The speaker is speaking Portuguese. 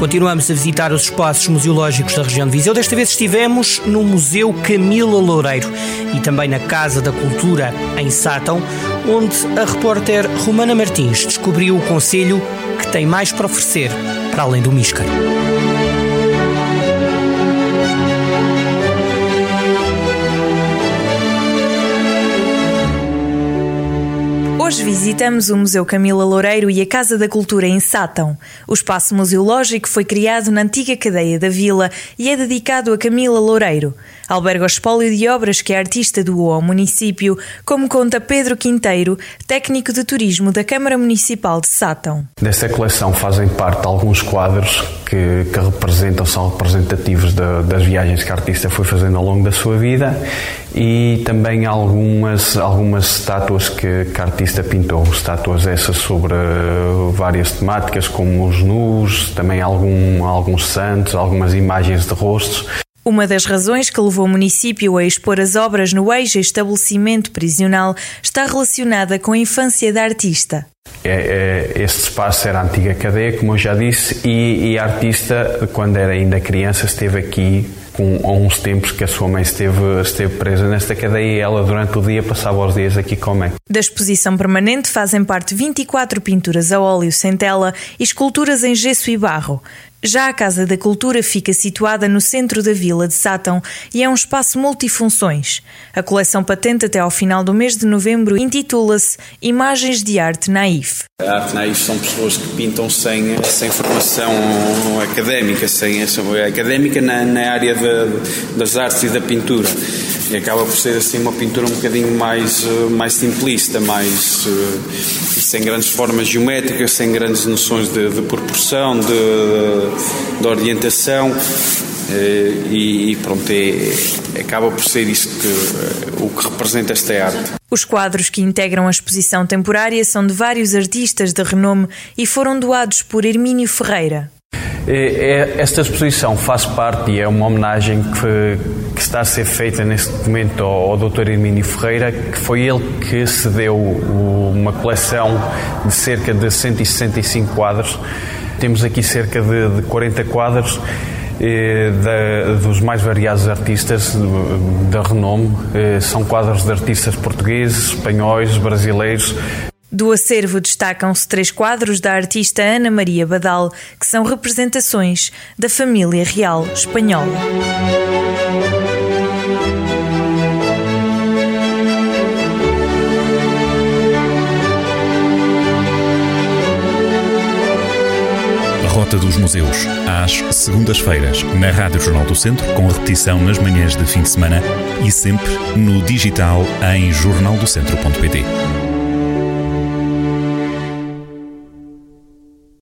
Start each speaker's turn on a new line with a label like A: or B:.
A: Continuamos a visitar os espaços museológicos da região de Viseu. Desta vez estivemos no Museu Camila Loureiro e também na Casa da Cultura em Sátão, onde a repórter Romana Martins descobriu o conselho que tem mais para oferecer para além do Míscar.
B: Hoje visitamos o Museu Camila Loureiro e a Casa da Cultura em Sátão. O espaço museológico foi criado na antiga cadeia da vila e é dedicado a Camila Loureiro. Alberga o espólio de obras que a artista doou ao município, como conta Pedro Quinteiro, técnico de turismo da Câmara Municipal de Sátão.
C: Desta coleção fazem parte alguns quadros que, que representam, são representativos das viagens que a artista foi fazendo ao longo da sua vida e também algumas, algumas estátuas que, que a artista pintou. Estátuas essas sobre uh, várias temáticas, como os nus, também algum, alguns santos, algumas imagens de rostos.
B: Uma das razões que levou o município a expor as obras no eixo estabelecimento prisional está relacionada com a infância da artista.
C: É, é, este espaço era a antiga cadeia, como eu já disse, e, e a artista, quando era ainda criança, esteve aqui com, há uns tempos que a sua mãe esteve, esteve presa nesta cadeia e ela durante o dia passava os dias aqui com a mãe.
B: Da exposição permanente fazem parte 24 pinturas a óleo sem tela e esculturas em gesso e barro. Já a Casa da Cultura fica situada no centro da vila de Sátão e é um espaço multifunções. A coleção patente até ao final do mês de novembro intitula-se Imagens de Arte Naif.
D: A arte naif são pessoas que pintam sem, sem formação académica, sem académica na, na área de, das artes e da pintura. E acaba por ser assim uma pintura um bocadinho mais, mais simplista, mais eh, sem grandes formas geométricas, sem grandes noções de, de proporção, de, de orientação. Eh, e, e pronto, é, acaba por ser isso que, eh, o que representa esta arte.
B: Os quadros que integram a exposição temporária são de vários artistas de renome e foram doados por Hermínio Ferreira.
C: É, é, esta exposição faz parte e é uma homenagem que, que está a ser feita neste momento ao, ao Dr. Hermínio Ferreira, que foi ele que cedeu uma coleção de cerca de 165 quadros. Temos aqui cerca de, de 40 quadros eh, da, dos mais variados artistas da renome. Eh, são quadros de artistas portugueses, espanhóis, brasileiros.
B: Do acervo destacam-se três quadros da artista Ana Maria Badal, que são representações da família real espanhola.
E: Rota dos Museus, às segundas-feiras, na Rádio Jornal do Centro, com repetição nas manhãs de fim de semana e sempre no digital em jornaldocentro.pt.